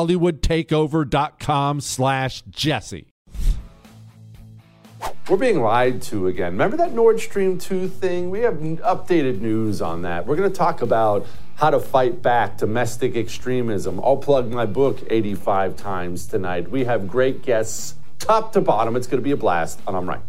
hollywoodtakeover.com slash jesse we're being lied to again. Remember that Nord Stream 2 thing? We have updated news on that. We're going to talk about how to fight back domestic extremism. I'll plug my book 85 times tonight. We have great guests, top to bottom. It's going to be a blast, and I'm right.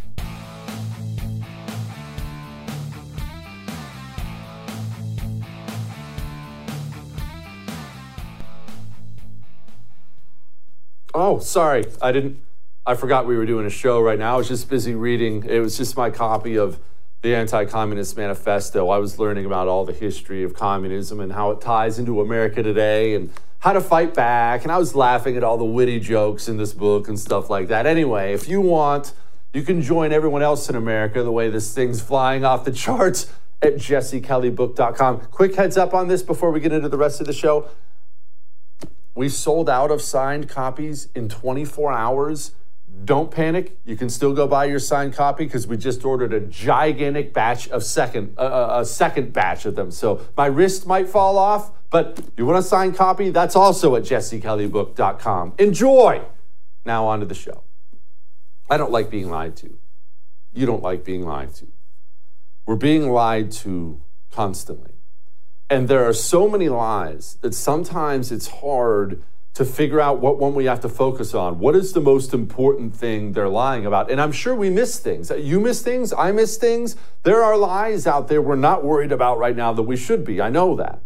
Oh, sorry. I didn't. I forgot we were doing a show right now. I was just busy reading. It was just my copy of the Anti Communist Manifesto. I was learning about all the history of communism and how it ties into America today and how to fight back. And I was laughing at all the witty jokes in this book and stuff like that. Anyway, if you want, you can join everyone else in America the way this thing's flying off the charts at jessekellybook.com. Quick heads up on this before we get into the rest of the show. We sold out of signed copies in 24 hours. Don't panic. You can still go buy your signed copy because we just ordered a gigantic batch of second, uh, a second batch of them. So my wrist might fall off, but you want a signed copy? That's also at jessekellybook.com. Enjoy. Now on to the show. I don't like being lied to. You don't like being lied to. We're being lied to constantly. And there are so many lies that sometimes it's hard to figure out what one we have to focus on. What is the most important thing they're lying about? And I'm sure we miss things. You miss things, I miss things. There are lies out there we're not worried about right now that we should be. I know that.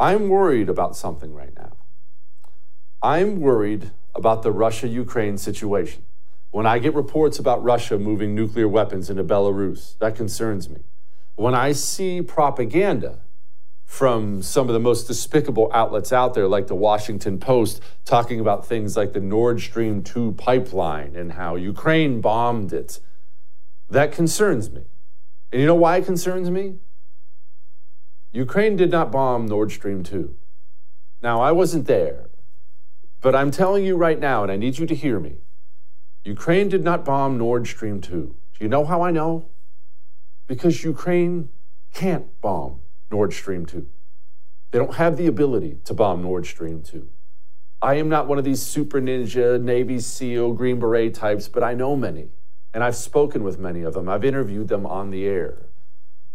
I'm worried about something right now. I'm worried about the Russia Ukraine situation. When I get reports about Russia moving nuclear weapons into Belarus, that concerns me. When I see propaganda, from some of the most despicable outlets out there, like the Washington Post, talking about things like the Nord Stream 2 pipeline and how Ukraine bombed it. That concerns me. And you know why it concerns me? Ukraine did not bomb Nord Stream 2. Now, I wasn't there, but I'm telling you right now, and I need you to hear me Ukraine did not bomb Nord Stream 2. Do you know how I know? Because Ukraine can't bomb Nord Stream 2. They don't have the ability to bomb Nord Stream 2. I am not one of these super ninja, Navy SEAL, Green Beret types, but I know many, and I've spoken with many of them. I've interviewed them on the air.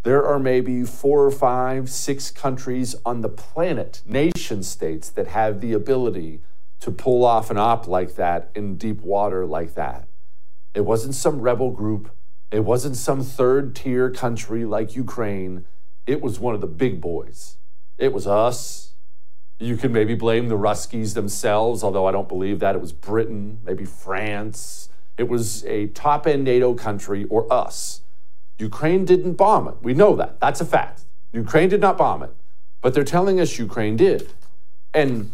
There are maybe four or five, six countries on the planet, nation states, that have the ability to pull off an op like that in deep water like that. It wasn't some rebel group, it wasn't some third tier country like Ukraine. It was one of the big boys. It was us. You can maybe blame the Ruskies themselves, although I don't believe that. It was Britain, maybe France. It was a top end NATO country or us. Ukraine didn't bomb it. We know that. That's a fact. Ukraine did not bomb it. But they're telling us Ukraine did. And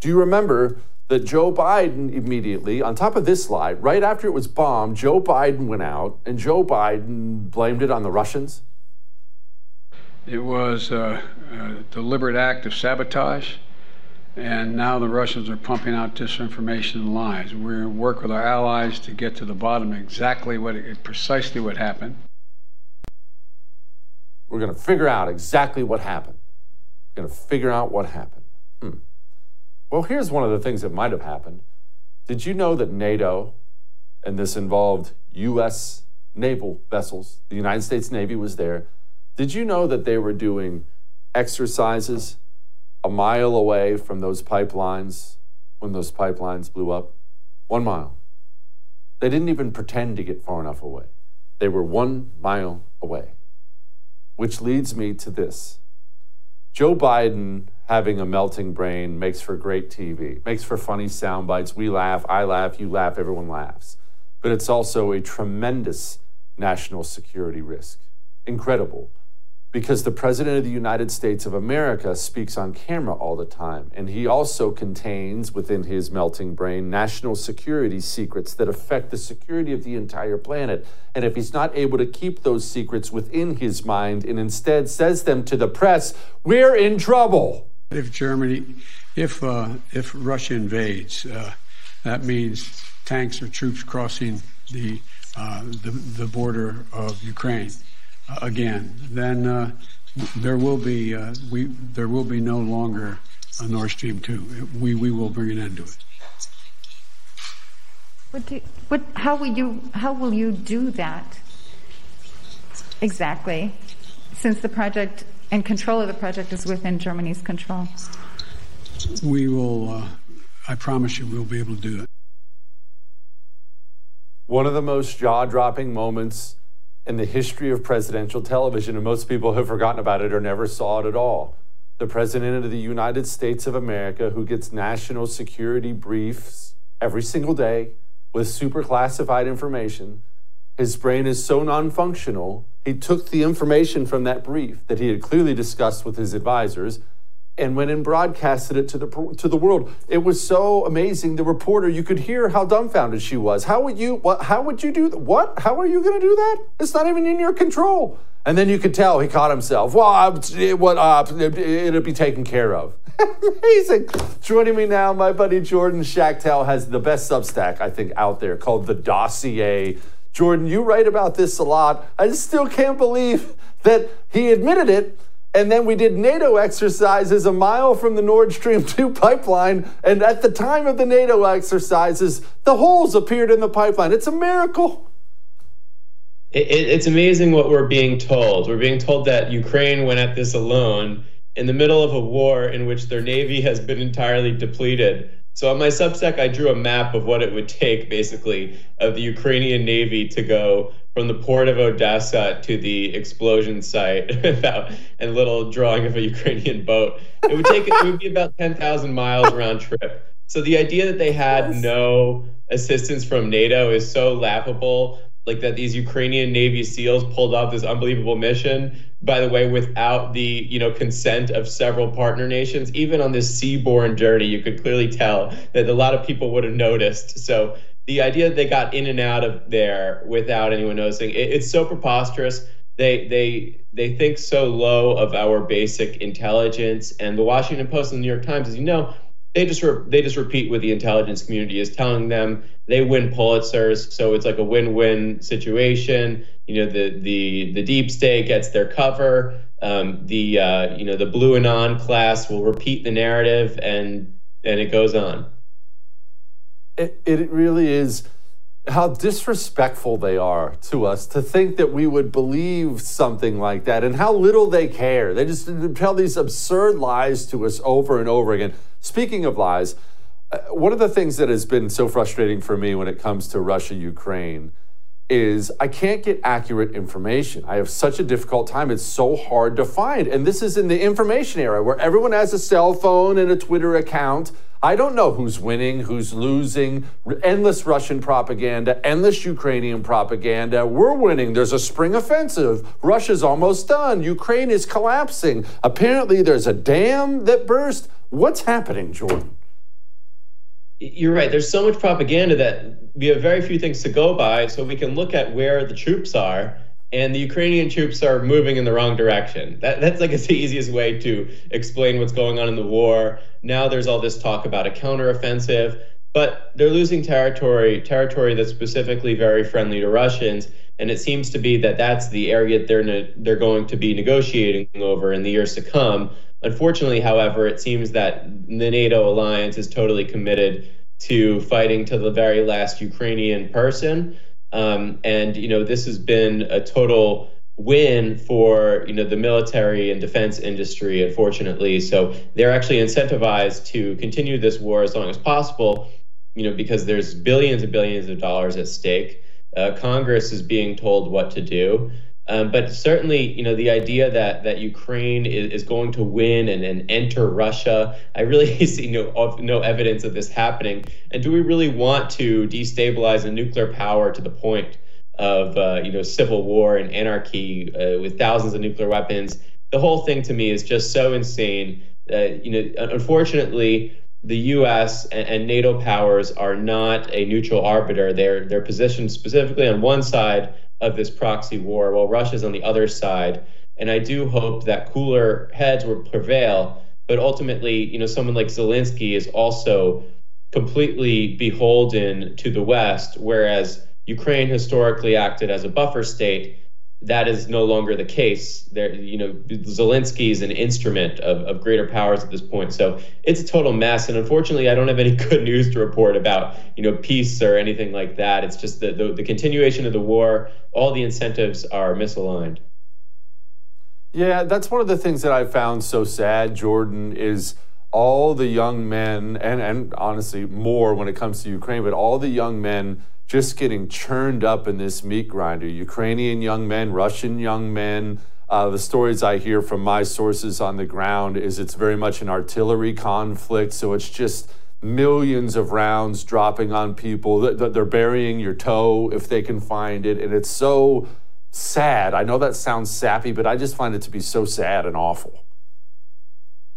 do you remember that Joe Biden immediately, on top of this slide, right after it was bombed, Joe Biden went out and Joe Biden blamed it on the Russians? It was a, a deliberate act of sabotage, and now the Russians are pumping out disinformation and lies. We're going to work with our allies to get to the bottom exactly what, precisely what happened. We're going to figure out exactly what happened. We're going to figure out what happened. Hmm. Well, here's one of the things that might have happened. Did you know that NATO, and this involved U.S. naval vessels, the United States Navy was there, did you know that they were doing exercises a mile away from those pipelines when those pipelines blew up? One mile. They didn't even pretend to get far enough away. They were one mile away. Which leads me to this Joe Biden having a melting brain makes for great TV, makes for funny sound bites. We laugh, I laugh, you laugh, everyone laughs. But it's also a tremendous national security risk. Incredible because the President of the United States of America speaks on camera all the time. And he also contains within his melting brain national security secrets that affect the security of the entire planet. And if he's not able to keep those secrets within his mind and instead says them to the press, we're in trouble. If Germany, if, uh, if Russia invades, uh, that means tanks or troops crossing the, uh, the, the border of Ukraine again, then uh, there will be uh, we there will be no longer a Nord Stream two. We we will bring an end to it. What do, what, how will you how will you do that exactly? Since the project and control of the project is within Germany's control. We will. Uh, I promise you, we'll be able to do it. One of the most jaw-dropping moments in the history of presidential television, and most people have forgotten about it or never saw it at all. The President of the United States of America, who gets national security briefs every single day with super classified information, his brain is so non functional, he took the information from that brief that he had clearly discussed with his advisors and went and broadcasted it to the to the world. It was so amazing. The reporter, you could hear how dumbfounded she was. How would you what how would you do that? What? How are you going to do that? It's not even in your control. And then you could tell he caught himself. Well, it, what uh, it, it'll be taken care of. Amazing. Joining me now, my buddy Jordan Schachtel has the best Substack I think out there called the Dossier. Jordan, you write about this a lot. I still can't believe that he admitted it and then we did NATO exercises a mile from the Nord Stream 2 pipeline. And at the time of the NATO exercises, the holes appeared in the pipeline. It's a miracle. It, it's amazing what we're being told. We're being told that Ukraine went at this alone in the middle of a war in which their navy has been entirely depleted. So on my Substack, I drew a map of what it would take, basically, of the Ukrainian navy to go from the port of Odessa to the explosion site without a little drawing of a Ukrainian boat. It would take it would be about 10,000 miles round trip. So the idea that they had yes. no assistance from NATO is so laughable. Like that these Ukrainian Navy SEALs pulled off this unbelievable mission, by the way, without the you know consent of several partner nations. Even on this seaborne journey, you could clearly tell that a lot of people would have noticed. So the idea that they got in and out of there without anyone noticing, it, it's so preposterous. they they they think so low of our basic intelligence. And the Washington Post and the New York Times, as you know, they just re- they just repeat what the intelligence community is telling them. They win Pulitzers, so it's like a win-win situation. You know, the the the deep state gets their cover. Um, the uh, you know the blue anon class will repeat the narrative, and and it goes on. It it really is how disrespectful they are to us to think that we would believe something like that and how little they care. They just tell these absurd lies to us over and over again. Speaking of lies, uh, one of the things that has been so frustrating for me when it comes to Russia Ukraine is I can't get accurate information. I have such a difficult time. It's so hard to find. And this is in the information era where everyone has a cell phone and a Twitter account I don't know who's winning, who's losing. Endless Russian propaganda, endless Ukrainian propaganda. We're winning. There's a spring offensive. Russia's almost done. Ukraine is collapsing. Apparently, there's a dam that burst. What's happening, Jordan? You're right. There's so much propaganda that we have very few things to go by, so we can look at where the troops are and the Ukrainian troops are moving in the wrong direction. That, that's like the easiest way to explain what's going on in the war. Now there's all this talk about a counteroffensive, but they're losing territory, territory that's specifically very friendly to Russians. And it seems to be that that's the area they're ne- they're going to be negotiating over in the years to come. Unfortunately, however, it seems that the NATO alliance is totally committed to fighting to the very last Ukrainian person. Um, and you know, this has been a total win for you know the military and defense industry unfortunately. So they're actually incentivized to continue this war as long as possible you know because there's billions and billions of dollars at stake. Uh, congress is being told what to do um, but certainly, you know, the idea that that Ukraine is, is going to win and, and enter Russia, I really see no no evidence of this happening. And do we really want to destabilize a nuclear power to the point of uh, you know civil war and anarchy uh, with thousands of nuclear weapons? The whole thing to me is just so insane. Uh, you know, unfortunately, the U.S. And, and, NATO powers are not a neutral arbiter. They're they're positioned specifically on one side of this proxy war, while Russia's on the other side. And I do hope that cooler heads will prevail. But ultimately, you know, someone like Zelensky is also completely beholden to the West, whereas Ukraine historically acted as a buffer state that is no longer the case. There, you know, Zelensky is an instrument of, of greater powers at this point. So it's a total mess. And unfortunately, I don't have any good news to report about, you know, peace or anything like that. It's just the, the, the continuation of the war. All the incentives are misaligned. Yeah, that's one of the things that I found so sad, Jordan, is all the young men, and, and honestly more when it comes to Ukraine, but all the young men just getting churned up in this meat grinder. Ukrainian young men, Russian young men. Uh, the stories I hear from my sources on the ground is it's very much an artillery conflict. So it's just millions of rounds dropping on people. They're burying your toe if they can find it. And it's so sad. I know that sounds sappy, but I just find it to be so sad and awful.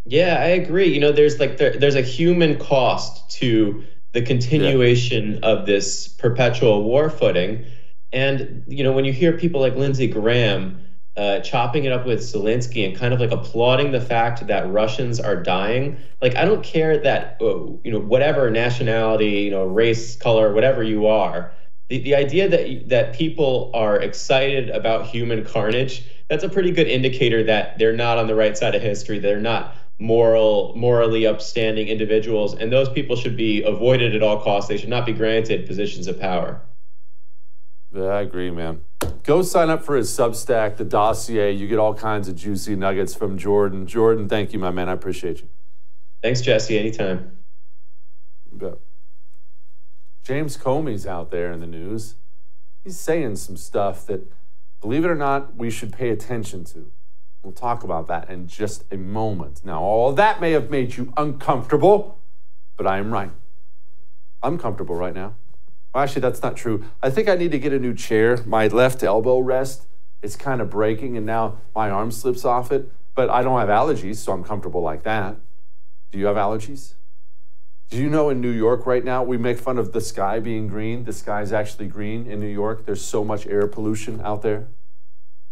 Yeah, I agree. You know, there's like there, there's a human cost to the continuation yeah. of this perpetual war footing. And you know, when you hear people like Lindsey Graham uh, chopping it up with Zelensky and kind of like applauding the fact that Russians are dying, like I don't care that uh, you know whatever nationality, you know, race, color, whatever you are. The, the idea that that people are excited about human carnage, that's a pretty good indicator that they're not on the right side of history. They're not moral, morally upstanding individuals, and those people should be avoided at all costs. They should not be granted positions of power. Yeah, I agree, man. Go sign up for his Substack, the dossier. You get all kinds of juicy nuggets from Jordan. Jordan, thank you, my man. I appreciate you. Thanks, Jesse. Anytime. Bet. James Comey's out there in the news. He's saying some stuff that, believe it or not, we should pay attention to. We'll talk about that in just a moment. Now, all that may have made you uncomfortable, but I am right. I'm comfortable right now. Well, actually, that's not true. I think I need to get a new chair. My left elbow rest is kind of breaking, and now my arm slips off it. But I don't have allergies, so I'm comfortable like that. Do you have allergies? Do you know in New York right now, we make fun of the sky being green? The sky is actually green in New York. There's so much air pollution out there.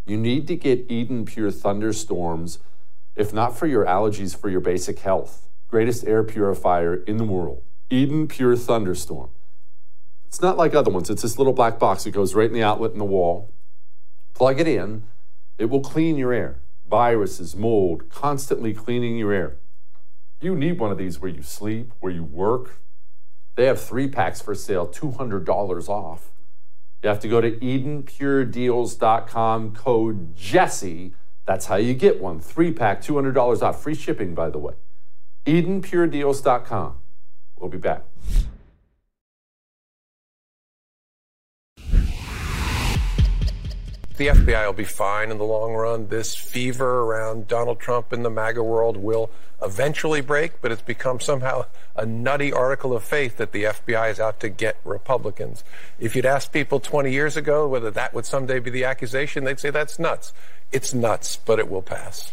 You need to get Eden Pure Thunderstorms, if not for your allergies, for your basic health. Greatest air purifier in the world. Eden Pure Thunderstorm. It's not like other ones. It's this little black box that goes right in the outlet in the wall. Plug it in. It will clean your air. Viruses, mold, constantly cleaning your air. You need one of these where you sleep, where you work. They have three packs for sale, $200 off. You have to go to EdenPureDeals.com, code Jesse. That's how you get one. Three pack, $200 off. Free shipping, by the way. EdenPureDeals.com. We'll be back. The FBI will be fine in the long run. This fever around Donald Trump in the MAGA world will eventually break, but it's become somehow a nutty article of faith that the FBI is out to get Republicans. If you'd asked people 20 years ago whether that would someday be the accusation, they'd say that's nuts. It's nuts, but it will pass.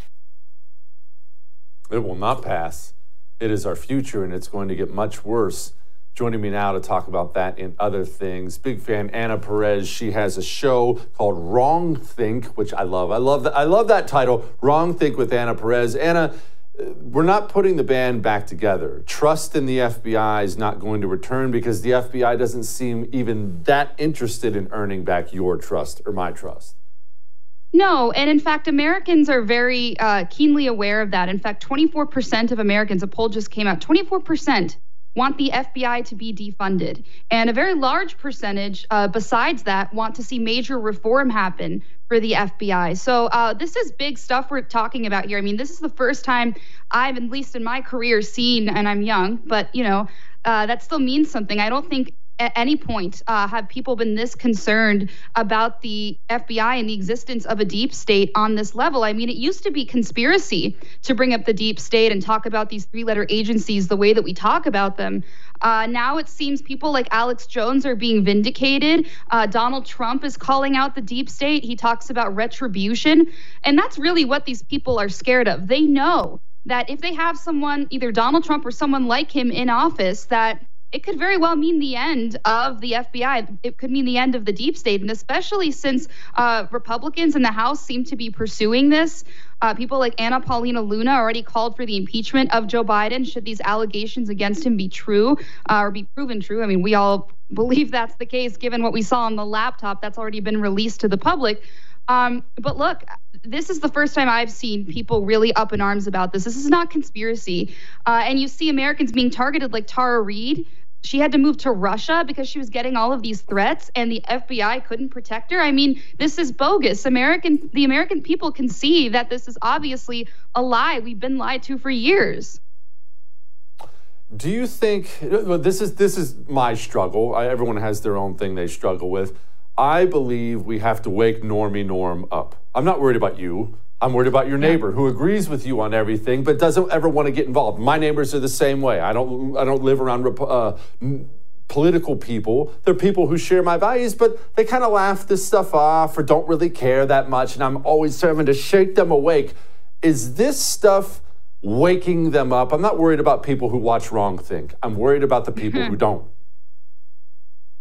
It will not pass. It is our future, and it's going to get much worse. Joining me now to talk about that and other things, big fan Anna Perez. She has a show called Wrong Think, which I love. I love that. I love that title, Wrong Think with Anna Perez. Anna, uh, we're not putting the band back together. Trust in the FBI is not going to return because the FBI doesn't seem even that interested in earning back your trust or my trust. No, and in fact, Americans are very uh, keenly aware of that. In fact, 24% of Americans, a poll just came out, 24% want the FBI to be defunded. And a very large percentage, uh, besides that, want to see major reform happen for the FBI. So uh, this is big stuff we're talking about here. I mean, this is the first time I've, at least in my career, seen, and I'm young, but you know, uh, that still means something. I don't think at any point uh, have people been this concerned about the FBI and the existence of a deep state on this level. I mean, it used to be conspiracy to bring up the deep state and talk about these three letter agencies the way that we talk about them. Uh, now it seems people like Alex Jones are being vindicated. Uh, Donald Trump is calling out the deep state. He talks about retribution. And that's really what these people are scared of. They know that if they have someone, either Donald Trump or someone like him in office, that it could very well mean the end of the FBI. It could mean the end of the deep state. And especially since uh, Republicans in the House seem to be pursuing this, uh, people like Anna Paulina Luna already called for the impeachment of Joe Biden should these allegations against him be true uh, or be proven true. I mean, we all believe that's the case given what we saw on the laptop that's already been released to the public. Um, but look, this is the first time I've seen people really up in arms about this. This is not conspiracy. Uh, and you see Americans being targeted like Tara Reade she had to move to Russia because she was getting all of these threats and the FBI couldn't protect her. I mean, this is bogus. American the American people can see that this is obviously a lie. We've been lied to for years. Do you think well, this is this is my struggle? I, everyone has their own thing they struggle with. I believe we have to wake Normie Norm up. I'm not worried about you. I'm worried about your neighbor who agrees with you on everything but doesn't ever want to get involved. My neighbors are the same way. I don't I don't live around uh, political people. They're people who share my values, but they kind of laugh this stuff off or don't really care that much, and I'm always having to shake them awake. Is this stuff waking them up? I'm not worried about people who watch Wrong Think. I'm worried about the people who don't.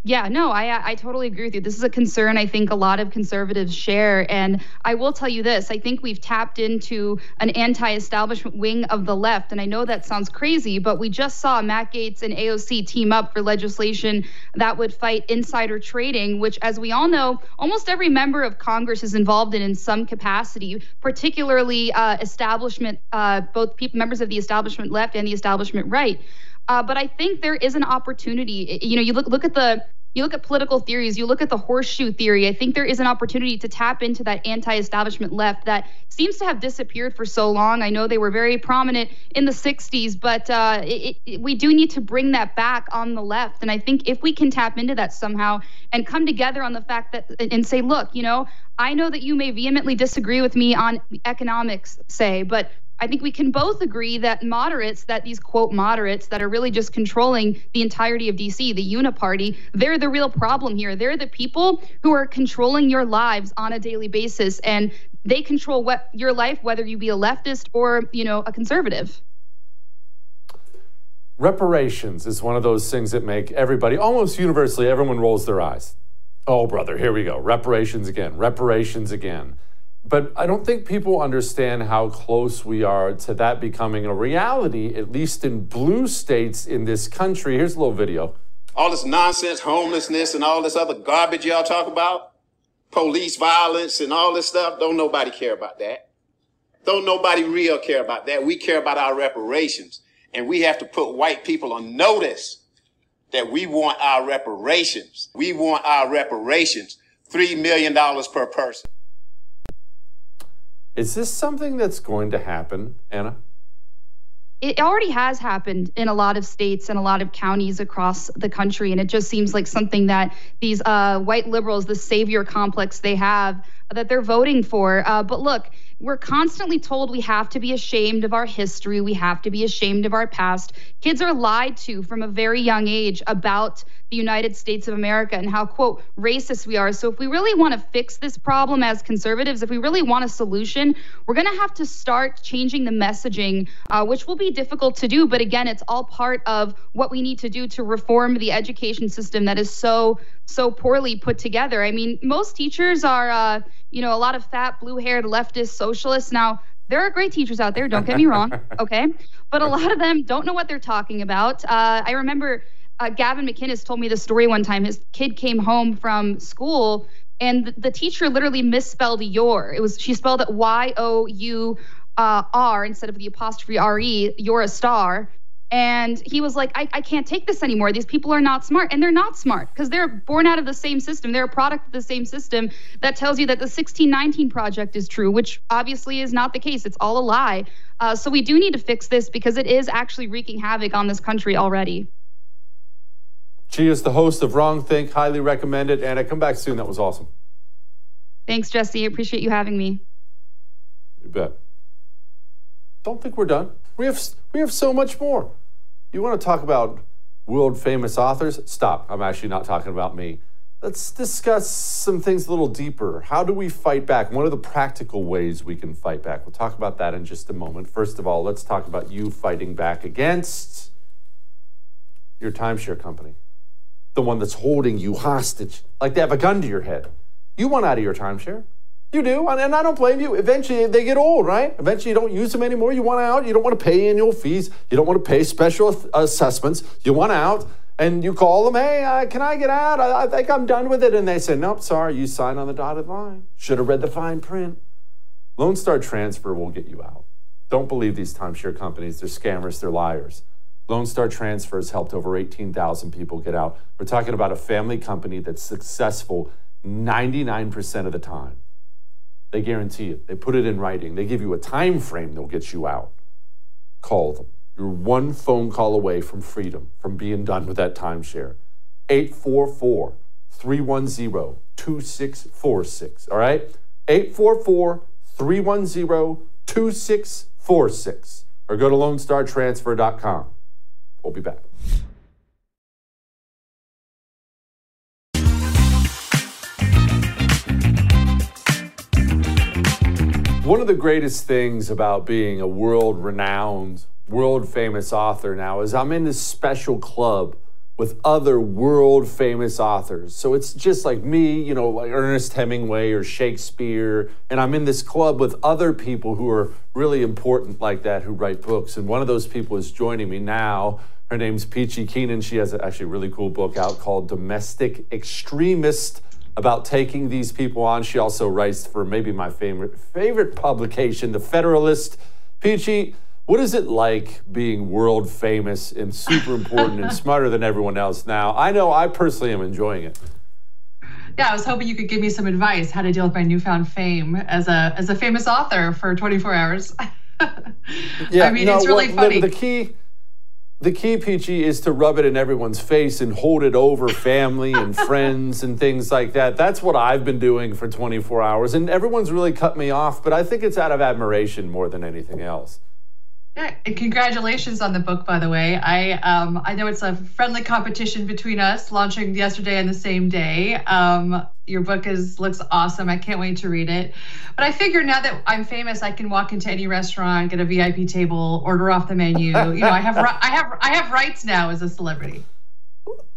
Yeah, no, I I totally agree with you. This is a concern I think a lot of conservatives share, and I will tell you this: I think we've tapped into an anti-establishment wing of the left, and I know that sounds crazy, but we just saw Matt Gaetz and AOC team up for legislation that would fight insider trading, which, as we all know, almost every member of Congress is involved in in some capacity, particularly uh, establishment, uh, both members of the establishment left and the establishment right. Uh, but I think there is an opportunity. You know, you look look at the you look at political theories, you look at the horseshoe theory. I think there is an opportunity to tap into that anti-establishment left that seems to have disappeared for so long. I know they were very prominent in the '60s, but uh, it, it, we do need to bring that back on the left. And I think if we can tap into that somehow and come together on the fact that and say, look, you know, I know that you may vehemently disagree with me on economics, say, but I think we can both agree that moderates, that these quote moderates that are really just controlling the entirety of DC, the uniparty, they're the real problem here. They're the people who are controlling your lives on a daily basis, and they control what your life, whether you be a leftist or you know a conservative. Reparations is one of those things that make everybody almost universally everyone rolls their eyes. Oh, brother, here we go. Reparations again. Reparations again. But I don't think people understand how close we are to that becoming a reality, at least in blue states in this country. Here's a little video. All this nonsense, homelessness, and all this other garbage y'all talk about, police violence and all this stuff, don't nobody care about that. Don't nobody real care about that. We care about our reparations. And we have to put white people on notice that we want our reparations. We want our reparations. $3 million per person. Is this something that's going to happen, Anna? it already has happened in a lot of states and a lot of counties across the country and it just seems like something that these uh, white liberals the savior complex they have that they're voting for uh, but look we're constantly told we have to be ashamed of our history we have to be ashamed of our past kids are lied to from a very young age about the United States of America and how, quote, racist we are. So, if we really want to fix this problem as conservatives, if we really want a solution, we're going to have to start changing the messaging, uh, which will be difficult to do. But again, it's all part of what we need to do to reform the education system that is so, so poorly put together. I mean, most teachers are, uh, you know, a lot of fat, blue haired leftist socialists. Now, there are great teachers out there, don't get me wrong, okay? But a lot of them don't know what they're talking about. Uh, I remember uh, Gavin McInnes told me the story one time. His kid came home from school and the, the teacher literally misspelled your. It was she spelled it Y O U uh, R instead of the apostrophe R E. You're a star. And he was like, I, I can't take this anymore. These people are not smart. And they're not smart because they're born out of the same system. They're a product of the same system that tells you that the 1619 project is true, which obviously is not the case. It's all a lie. Uh, so we do need to fix this because it is actually wreaking havoc on this country already. She is the host of Wrong Think. Highly recommend it. Anna, come back soon. That was awesome. Thanks, Jesse. Appreciate you having me. You bet. Don't think we're done. We have we have so much more. You want to talk about world famous authors? Stop. I'm actually not talking about me. Let's discuss some things a little deeper. How do we fight back? What are the practical ways we can fight back? We'll talk about that in just a moment. First of all, let's talk about you fighting back against your timeshare company the one that's holding you hostage, like they have a gun to your head. You want out of your timeshare. You do, and I don't blame you. Eventually, they get old, right? Eventually, you don't use them anymore. You want out. You don't want to pay annual fees. You don't want to pay special assessments. You want out, and you call them, hey, uh, can I get out? I, I think I'm done with it. And they say, nope, sorry, you signed on the dotted line. Should have read the fine print. Lone Star Transfer will get you out. Don't believe these timeshare companies. They're scammers, they're liars. Lone Star Transfer has helped over 18,000 people get out. We're talking about a family company that's successful 99% of the time. They guarantee it. They put it in writing. They give you a time frame they'll get you out. Call them. You're one phone call away from freedom, from being done with that timeshare. 844 310 2646. All right? 844 310 2646. Or go to LoneStarTransfer.com. We'll be back. One of the greatest things about being a world renowned, world famous author now is I'm in this special club with other world famous authors. So it's just like me, you know, like Ernest Hemingway or Shakespeare, and I'm in this club with other people who are really important like that who write books. And one of those people is joining me now. Her name's Peachy Keenan. She has actually a really cool book out called Domestic Extremist about taking these people on. She also writes for maybe my favorite favorite publication, The Federalist. Peachy, what is it like being world famous and super important and smarter than everyone else now? I know I personally am enjoying it. Yeah, I was hoping you could give me some advice how to deal with my newfound fame as a as a famous author for 24 hours. yeah, I mean, no, it's really well, funny. The, the key the key, Peachy, is to rub it in everyone's face and hold it over family and friends and things like that. That's what I've been doing for 24 hours. And everyone's really cut me off, but I think it's out of admiration more than anything else. Yeah, and congratulations on the book, by the way. I um, I know it's a friendly competition between us, launching yesterday and the same day. Um, your book is looks awesome. I can't wait to read it. But I figure now that I'm famous, I can walk into any restaurant, get a VIP table, order off the menu. You know, I have I have I have rights now as a celebrity.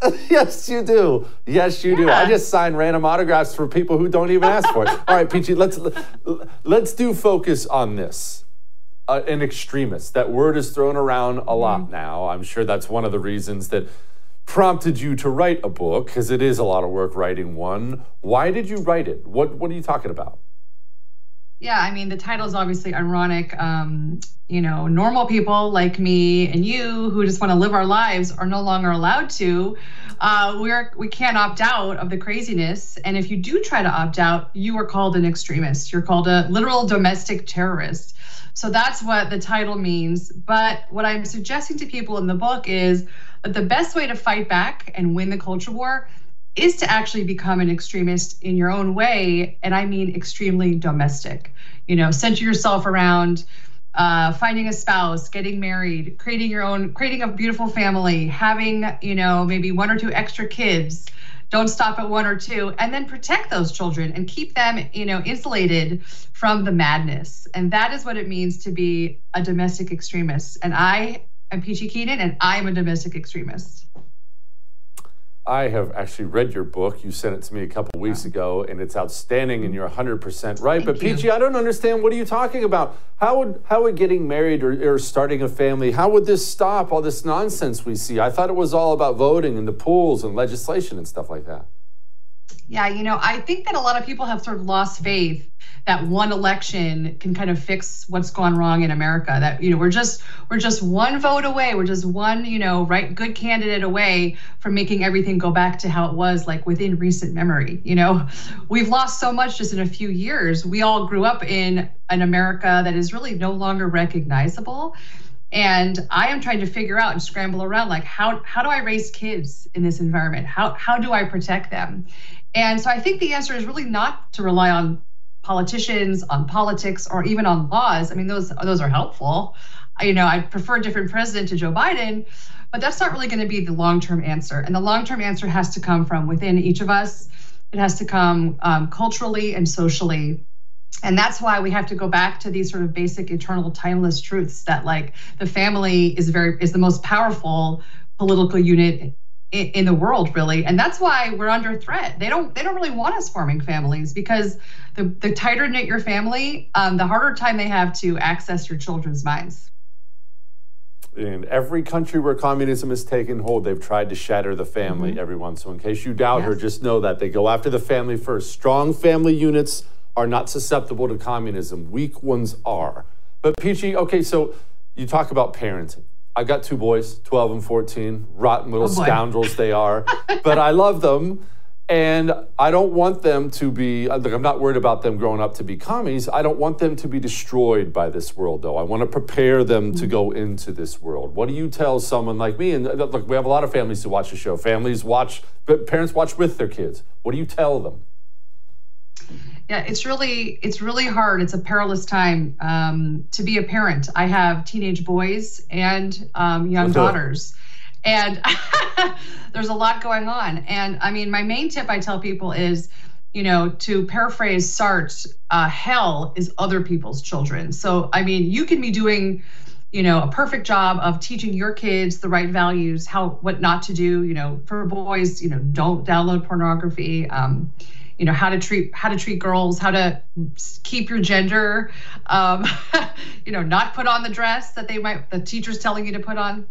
yes, you do. Yes, you do. I just sign random autographs for people who don't even ask for it. All right, Peachy, let's let's do focus on this. Uh, an extremist. That word is thrown around a lot now. I'm sure that's one of the reasons that prompted you to write a book because it is a lot of work writing one. Why did you write it? What What are you talking about? Yeah, I mean, the title is obviously ironic. Um, you know, normal people like me and you who just want to live our lives are no longer allowed to. Uh, we're we can't opt out of the craziness, and if you do try to opt out, you are called an extremist. You're called a literal domestic terrorist. So that's what the title means. But what I'm suggesting to people in the book is that the best way to fight back and win the culture war is to actually become an extremist in your own way. And I mean extremely domestic. You know, center yourself around uh, finding a spouse, getting married, creating your own, creating a beautiful family, having, you know, maybe one or two extra kids. Don't stop at one or two, and then protect those children and keep them, you know, insulated from the madness. And that is what it means to be a domestic extremist. And I am Peachy Keenan, and I am a domestic extremist. I have actually read your book. You sent it to me a couple weeks ago, and it's outstanding, and you're 100% right. Thank but. Peachy, I don't understand. What are you talking about? How would how would getting married or, or starting a family? How would this stop all this nonsense we see? I thought it was all about voting and the pools and legislation and stuff like that. Yeah, you know, I think that a lot of people have sort of lost faith that one election can kind of fix what's gone wrong in America. That you know, we're just we're just one vote away, we're just one, you know, right good candidate away from making everything go back to how it was like within recent memory. You know, we've lost so much just in a few years. We all grew up in an America that is really no longer recognizable and i am trying to figure out and scramble around like how how do i raise kids in this environment how how do i protect them and so i think the answer is really not to rely on politicians on politics or even on laws. I mean those those are helpful. I- you know i prefer a different president to joe biden but that's not really going to be the long-term answer. And the long-term answer has to come from within each of us. It has to come um, culturally and socially. And that's why we have to go back to these sort of basic eternal timeless truths that like the family is very is the most powerful political unit in, in the world really and that's why we're under threat they don't they don't really want us forming families because the, the tighter knit your family um, the harder time they have to access your children's minds In every country where communism has taken hold, they've tried to shatter the family, everyone. So, in case you doubt her, just know that they go after the family first. Strong family units are not susceptible to communism, weak ones are. But, Peachy, okay, so you talk about parenting. I got two boys, 12 and 14, rotten little Oh, scoundrels they are, but I love them. And I don't want them to be, uh, look, I'm not worried about them growing up to be commies. I don't want them to be destroyed by this world, though. I want to prepare them to go into this world. What do you tell someone like me? And uh, look, we have a lot of families who watch the show. Families watch, but parents watch with their kids. What do you tell them? Yeah it's really it's really hard. It's a perilous time um, to be a parent. I have teenage boys and um, young What's up? daughters. And there's a lot going on. And i mean my main tip i tell people is you know to paraphrase sartre uh, hell is other people's children. So i mean you can be doing you know a perfect job of teaching your kids the right values how what not to do you know for boys you know don't download pornography um, you know how to treat how to treat girls how to keep your gender um, you know not put on the dress that they might the teacher's telling you to put on.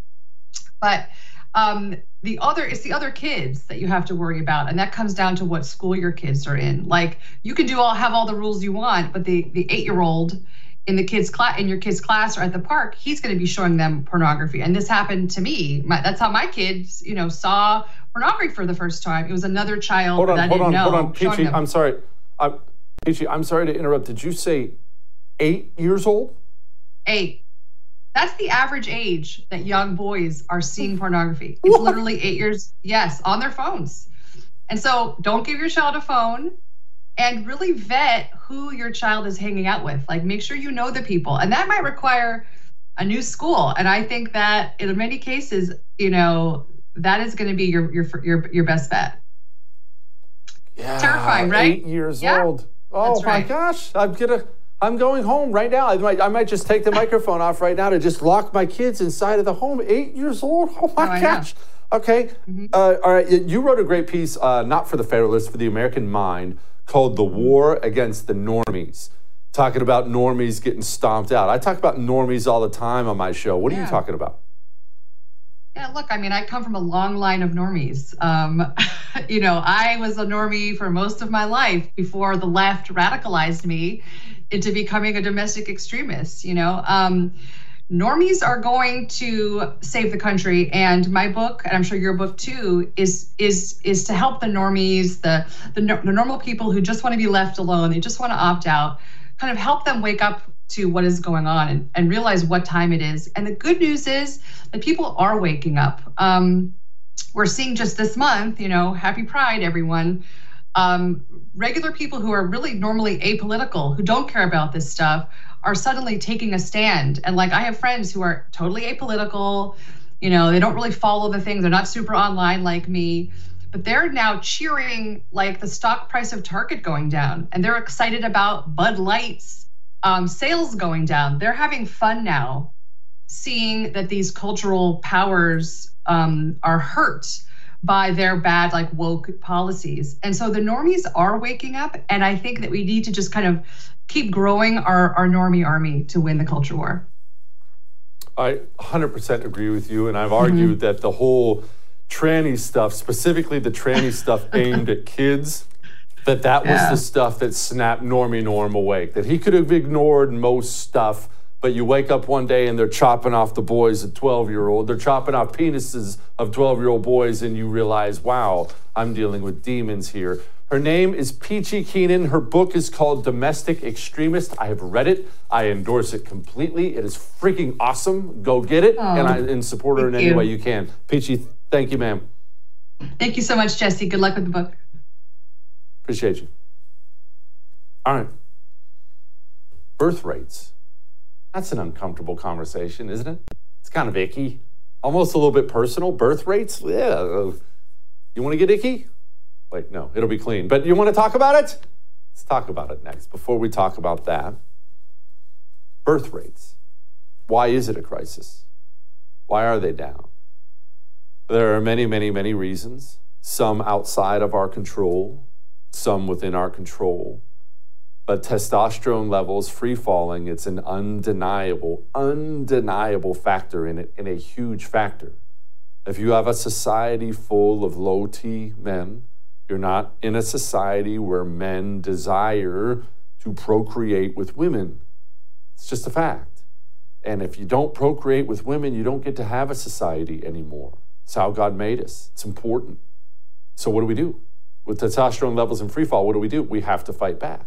But um, the other it's the other kids that you have to worry about and that comes down to what school your kids are in. Like you can do all have all the rules you want but the the eight year old in the kids class in your kids class or at the park he's going to be showing them pornography and this happened to me my, that's how my kids you know saw pornography for the first time it was another child Hold on, that I hold didn't on, know hold on. Peachy. I'm sorry. I'm, Peachy, I'm sorry to interrupt. Did you say eight years old? eight. That's the average age that young boys are seeing pornography. It's literally eight years, yes, on their phones. And so don't give your child a phone and really vet who your child is hanging out with. Like make sure you know the people. And that might require a new school. And I think that in many cases, you know, that is going to be your your your your best bet. Yeah, Terrifying, right? Eight years Yeah. old. Oh That's my right. gosh! I'm gonna. I'm going home right now. I might. I might just take the microphone off right now to just lock my kids inside of the home. Eight years old. Oh my Oh, gosh! Okay. Mm-hmm. Uh, all right. You wrote a great piece, uh, not for the Federalist, for the American Mind, called "The War Against the Normies." Talking about normies getting stomped out. I talk about normies all the time on my show. What are you talking about? Yeah, look, I mean, I come from a long line of normies. Um, you know, I was a normie for most of my life before the left radicalized me into becoming a domestic extremist. You know, um, normies are going to save the country, and my book, and I'm sure your book too, is is is to help the normies, the the, the normal people who just want to be left alone, they just want to opt out, kind of help them wake up to what is going on and, and realize what time it is. And the good news is that people are waking up. Um, we're seeing just this month, you know, happy Pride, everyone. Um, regular people who are really normally apolitical, who don't care about this stuff, are suddenly taking a stand. And like, I have friends who are totally apolitical. You know, they don't really follow the things. They're not super online like me, but they're now cheering like the stock price of Target going down, and they're excited about Bud Light's um, sales going down. They're having fun now, seeing that these cultural powers um, are hurt by their bad, like woke policies. And so the normies are waking up. And I think that we need to just kind of keep growing our, our normie army to win the culture war. I 100% agree with you, and I've argued mm-hmm. that the whole tranny stuff, specifically the tranny stuff aimed at kids, that that was Yeah. the stuff that snapped Normie Norm awake. That he could have ignored most stuff, but you wake up one day and they're chopping off the boys of 12 year old, they're chopping off penises of 12 year old boys, and you realize, wow, I'm dealing with demons here. Her name is Peachy Keenan. Her book is called Domestic Extremist. I have read it. I endorse it completely. It is freaking awesome. Go get it, and oh, I and support her in any you. way you can. Peachy, thank you, ma'am. Thank you so much, Jesse. Good luck with the book. Appreciate you. All right. Birth rates. That's an uncomfortable conversation, isn't it? It's kind of icky, almost a little bit personal. Birth rates? Yeah. You want to get icky? Wait, no, it'll be clean. But you want to talk about it? Let's talk about it next. Before we talk about that, birth rates. Why is it a crisis? Why are they down? There are many, many, many reasons, some outside of our control, some within our control. But testosterone levels free falling, it's an undeniable, undeniable factor in it, and a huge factor. If you have a society full of low T men, you're not in a society where men desire to procreate with women. It's just a fact. And if you don't procreate with women, you don't get to have a society anymore. It's how God made us. It's important. So what do we do? With testosterone levels in free fall, what do we do? We have to fight back.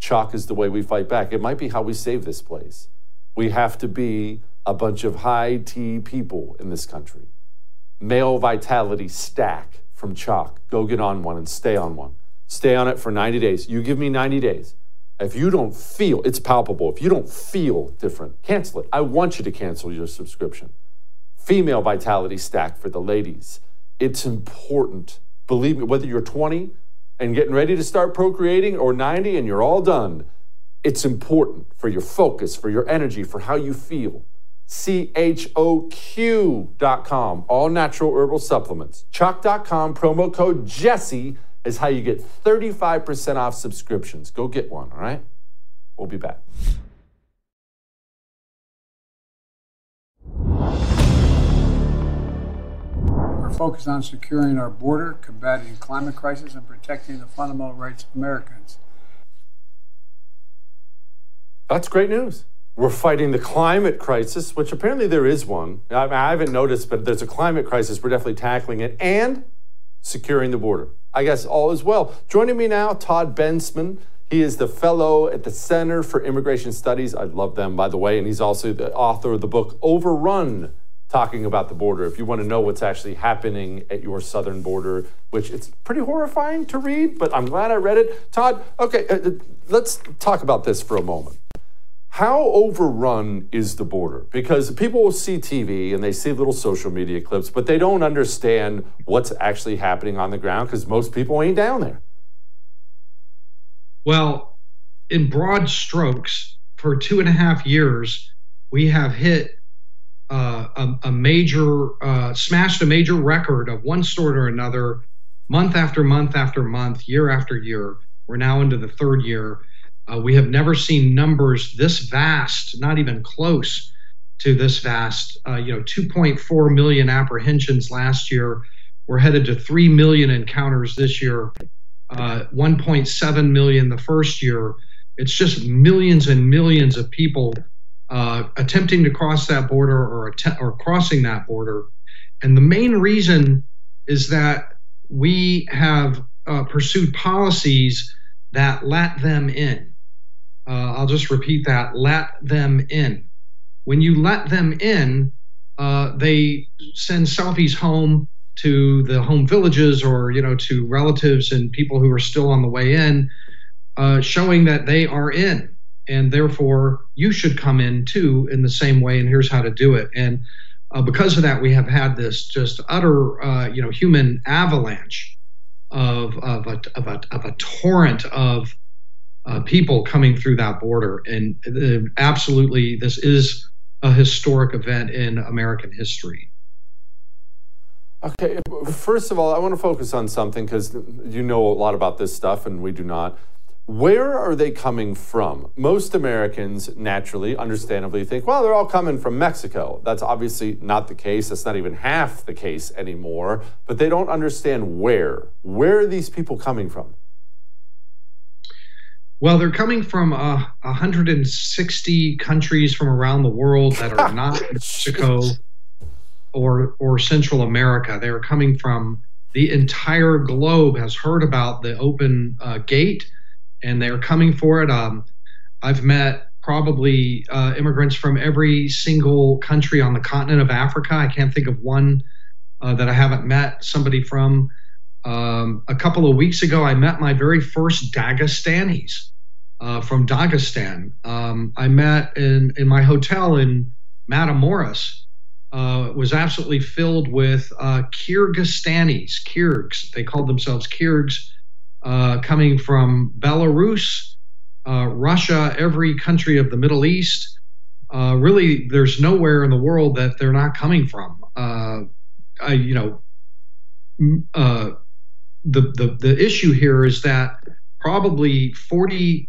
CHOQ is the way we fight back. It might be how we save this place. We have to be a bunch of high T people in this country. Male vitality stack from CHOQ. Go get on one and stay on one. Stay on it for 90 days. You give me 90 days. If you don't feel, it's palpable. If you don't feel different, cancel it. I want you to cancel your subscription. Female vitality stack for the ladies. It's important. Believe me, whether you're 20 and getting ready to start procreating or 90 and you're all done, it's important for your focus, for your energy, for how you feel. CHOQ.com, all natural herbal supplements. CHOQ.com, promo code Jesse is how you get 35% off subscriptions. Go get one, all right? We'll be back. We're focused on securing our border, combating climate crisis, and protecting the fundamental rights of Americans. That's great news. We're fighting the climate crisis, which apparently there is one. I, I haven't noticed, but there's a climate crisis. We're definitely tackling it and securing the border. I guess all is well. Joining me now, Todd Bensman. He is the fellow at the Center for Immigration Studies. I love them, by the way, and he's also the author of the book Overrun, talking about the border. If you want to know what's actually happening at your southern border, which it's pretty horrifying to read, but I'm glad I read it. Todd, okay, uh, uh, let's talk about this for a moment. How overrun is the border? Because people will see TV and they see little social media clips, but they don't understand what's actually happening on the ground because most people ain't down there. Well, in broad strokes, for two and a half years, we have hit uh, a, a, major, uh, smashed a major record of one sort or another, month after month after month, year after year. We're now into the third year. Uh, we have never seen numbers this vast, not even close to this vast. Uh, you know, 2.4 million apprehensions last year. We're headed to 3 million encounters this year, uh, 1.7 million the first year. It's just millions and millions of people uh, attempting to cross that border or att- or crossing that border. And the main reason is that we have uh, pursued policies that let them in. Uh, I'll just repeat that: let them in. When you let them in, uh, they send selfies home to the home villages or you know to relatives and people who are still on the way in, uh, showing that they are in and therefore you should come in too in the same way and here's how to do it and uh, because of that we have had this just utter uh, you know human avalanche of of a, of a, of a torrent of uh, people coming through that border and uh, absolutely this is a historic event in american history okay first of all i want to focus on something because you know a lot about this stuff and we do not where are they coming from? Most Americans naturally, understandably, think, well, they're all coming from Mexico. That's obviously not the case. That's not even half the case anymore. But they don't understand where. Where are these people coming from? Well, they're coming from uh, 160 countries from around the world that are not Mexico or or Central America. They are coming from the entire globe has heard about the open uh, gate and they're coming for it. Um, I've met probably uh, immigrants from every single country on the continent of Africa. I can't think of one uh, that I haven't met somebody from. Um, a couple of weeks ago, I met my very first Dagestanis uh, from Dagestan. Um, I met in, in my hotel in Matamoros. Uh, was absolutely filled with uh, Kyrgyzstanis, Kyrgyz. They called themselves Kyrgyz, uh, coming from Belarus, uh, Russia, every country of the Middle East. Uh, really, there's nowhere in the world that they're not coming from. I, you know, the, the the issue here is that probably 40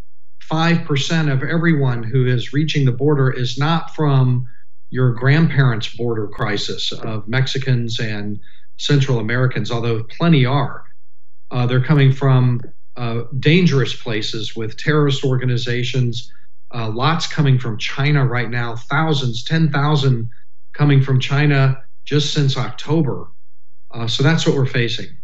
5% of everyone who is reaching the border is not from your grandparents' border crisis of Mexicans and Central Americans, although plenty are. Uh, they're coming from uh, dangerous places with terrorist organizations, uh, lots coming from China right now, thousands, 10,000 coming from China just since October. Uh, so that's what we're facing.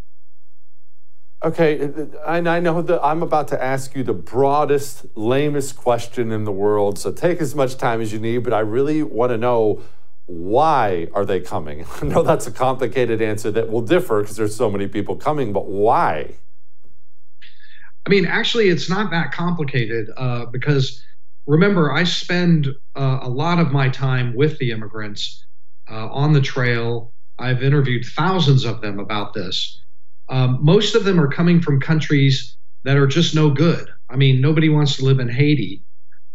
Okay, and I know that I'm about to ask you the broadest, lamest question in the world. So take as much time as you need, but I really want to know why are they coming? I know that's a complicated answer that will differ because there's so many people coming, but why? I mean, actually, it's not that complicated uh, because remember, I spend uh, a lot of my time with the immigrants uh, on the trail. I've interviewed thousands of them about this. Um, most of them are coming from countries that are just no good. I mean, nobody wants to live in Haiti.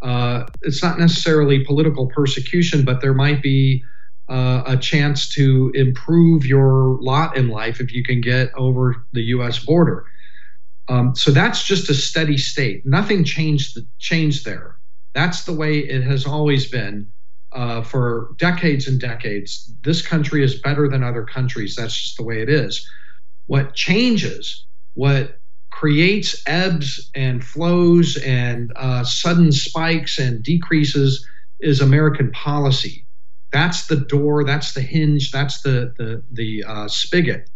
Uh, it's not necessarily political persecution, but there might be uh, a chance to improve your lot in life if you can get over the U.S. border. Um, so that's just a steady state. Nothing changed changed there. That's the way it has always been uh, for decades and decades. This country is better than other countries. That's just the way it is. What changes, what creates ebbs and flows and uh, sudden spikes and decreases is American policy. That's the door, that's the hinge, that's the the the uh, spigot.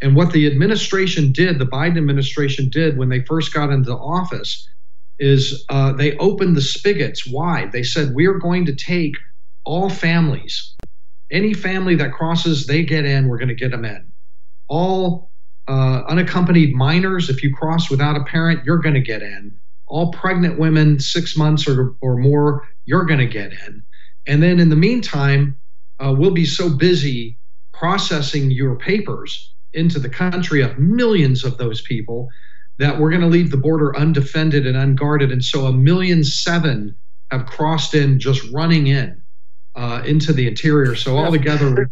And what the administration did, the Biden administration did when they first got into office, is uh, they opened the spigots wide. They said we're going to take all families, any family that crosses, they get in. We're going to get them in. All uh, unaccompanied minors, if you cross without a parent, you're going to get in. All pregnant women, six months or, or more, you're going to get in. And then in the meantime, uh, we'll be so busy processing your papers into the country of millions of those people that we're going to leave the border undefended and unguarded. And so a million seven have crossed in just running in. uh, into the interior. So altogether,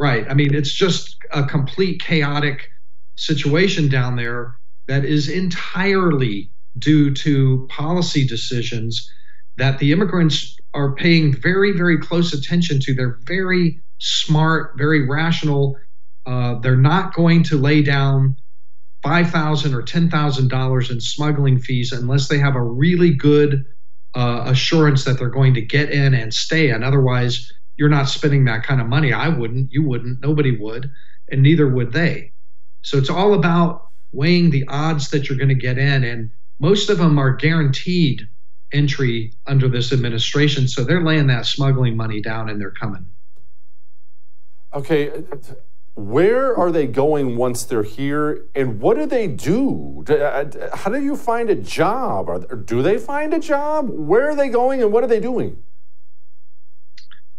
right? I mean, it's just a complete chaotic situation down there that is entirely due to policy decisions that the immigrants are paying very, very close attention to. They're very smart, very rational. Uh, they're not going to lay down five thousand or ten thousand dollars in smuggling fees unless they have a really good uh, assurance that they're going to get in and stay in. Otherwise, you're not spending that kind of money. I wouldn't. You wouldn't. Nobody would, and neither would they. So it's all about weighing the odds that you're going to get in, and most of them are guaranteed entry under this administration. So they're laying that smuggling money down and they're coming. Okay, where are they going once they're here, and what do they do? Uh, how do you find a job? Do they find a job? Where are they going, and what are they doing?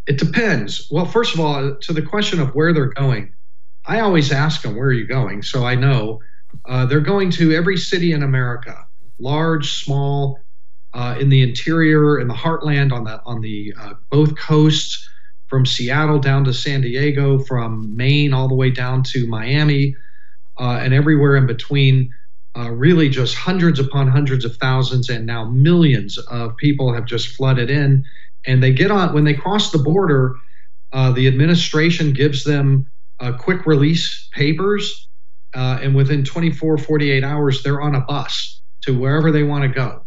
It depends. Well, first of all, to the question of where they're going, I always ask them, "Where are you going?" So I know uh, they're going to every city in America, large, small, uh, in the interior, in the heartland, on the on the uh, both coasts from Seattle down to San Diego, from Maine all the way down to Miami, uh, and everywhere in between. Uh, really, just hundreds upon hundreds of thousands, and now millions of people have just flooded in. And they get on when they cross the border. Uh, the administration gives them uh, quick release papers, uh, and within 24, 48 hours, they're on a bus to wherever they want to go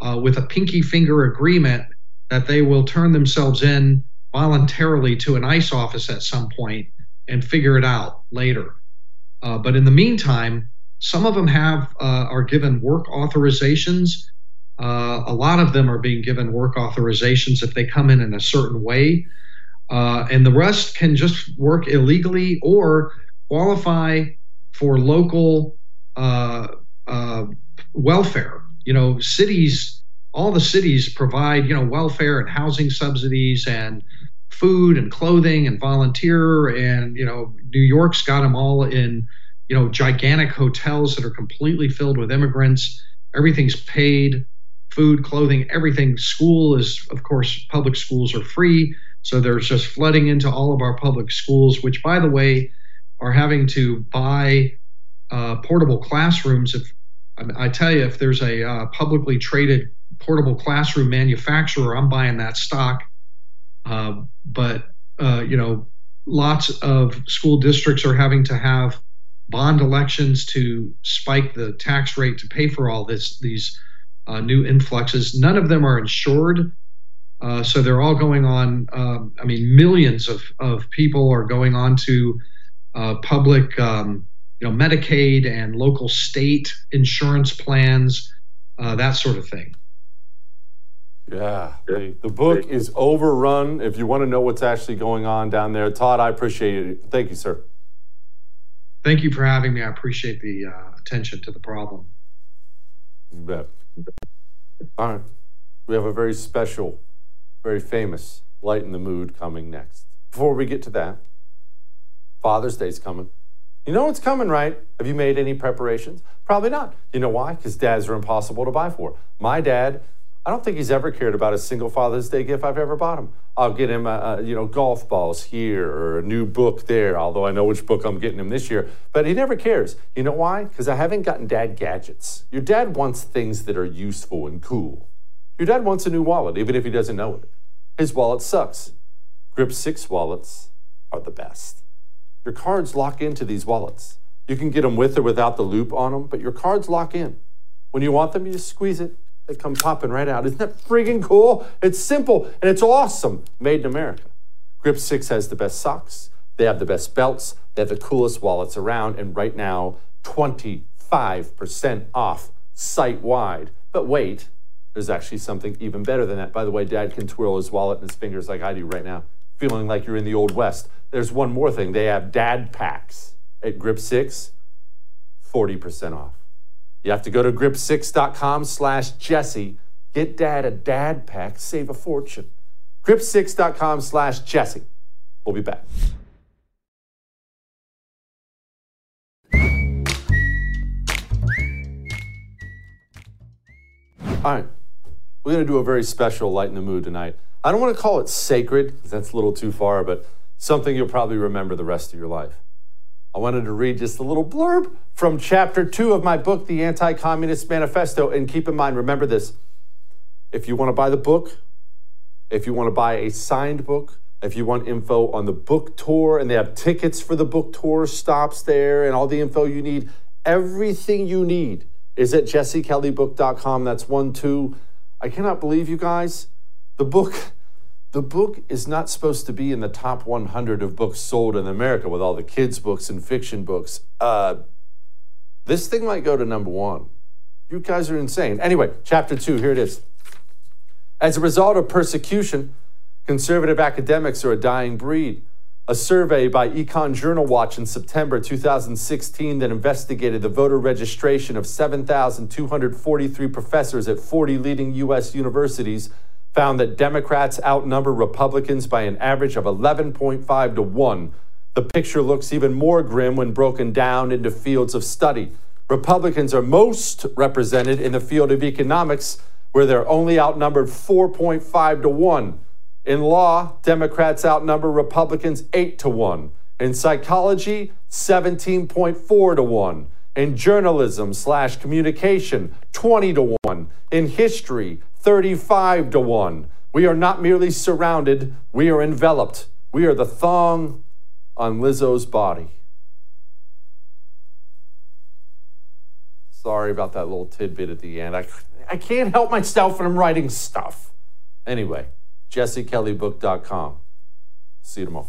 uh, with a pinky finger agreement that they will turn themselves in voluntarily to an ICE office at some point and figure it out later. Uh, but in the meantime, some of them have uh, are given work authorizations. Uh, a lot of them are being given work authorizations if they come in in a certain way, uh, and the rest can just work illegally or qualify for local uh, uh, welfare. You know, cities all the cities provide you know welfare and housing subsidies and food and clothing and volunteer and you know New York's got them all in you know gigantic hotels that are completely filled with immigrants everything's paid food clothing everything. School is of course public schools are free. So there's just flooding into all of our public schools which by the way are having to buy uh, portable classrooms. If I, tell you if there's a uh, publicly traded portable classroom manufacturer i'm buying that stock. Uh, but uh, you know, lots of school districts are having to have bond elections to spike the tax rate to pay for all this these uh, new influxes. None of them are insured, uh, so they're all going on. Um, I mean, millions of of people are going on to uh, public, um, you know, Medicaid and local state insurance plans, uh, that sort of thing. Yeah, the, the book is overrun. If you want to know what's actually going on down there, Todd, I appreciate it. Thank you, sir. Thank you for having me. I appreciate the uh, attention to the problem. You bet. All right. We have a very special, very famous Lighten the Mood coming next. Before we get to that, Father's Day's coming. You know what's coming, right? Have you made any preparations? Probably not. You know why? Because dads are impossible to buy for. My dad I don't think he's ever cared about a single Father's Day gift I've ever bought him. I'll get him, a, a, you know, golf balls here or a new book there, although I know which book I'm getting him this year. But he never cares. You know why? Because I haven't gotten dad gadgets. Your dad wants things that are useful and cool. Your dad wants a new wallet, even if he doesn't know it. His wallet sucks. Grip 6 wallets are the best. Your cards lock into these wallets. You can get them with or without the loop on them, but your cards lock in. When you want them, you just squeeze it they come popping right out. Isn't that freaking cool? It's simple and it's awesome. Made in America. Grip 6 has the best socks. They have the best belts. They have the coolest wallets around. And right now, 25% off site wide. But wait, there's actually something even better than that. By the way, dad can twirl his wallet in his fingers like I do right now, feeling like you're in the Old West. There's one more thing. They have dad packs at Grip 6, 40% off. You have to go to grip6.com slash Jesse. Get dad a dad pack, save a fortune. Grip6.com slash Jesse. We'll be back. All right, we're going to do a very special Lighten the Mood tonight. I don't want to call it sacred, because that's a little too far, but something you'll probably remember the rest of your life. I wanted to read just a little blurb from chapter two of my book, The Anti Communist Manifesto. And keep in mind, remember this if you want to buy the book, if you want to buy a signed book, if you want info on the book tour, and they have tickets for the book tour stops there and all the info you need, everything you need is at jessekellybook.com. That's one, two. I cannot believe you guys. The book, the book is not supposed to be in the top 100 of books sold in America with all the kids' books and fiction books. Uh, this thing might go to number one. You guys are insane. Anyway, chapter two, here it is. As a result of persecution, conservative academics are a dying breed. A survey by Econ Journal Watch in September 2016 that investigated the voter registration of 7,243 professors at 40 leading U.S. universities found that Democrats outnumber Republicans by an average of 11.5 to 1. The picture looks even more grim when broken down into fields of study. Republicans are most represented in the field of economics, where they're only outnumbered 4.5 to 1. In law, Democrats outnumber Republicans 8 to 1. In psychology, 17.4 to 1. In journalism slash communication, 20 to 1. In history, 35 to 1. We are not merely surrounded, we are enveloped. We are the thong on Lizzo's body. Sorry about that little tidbit at the end. I, I can't help myself when I'm writing stuff. Anyway, jessekellybook.com. See you tomorrow.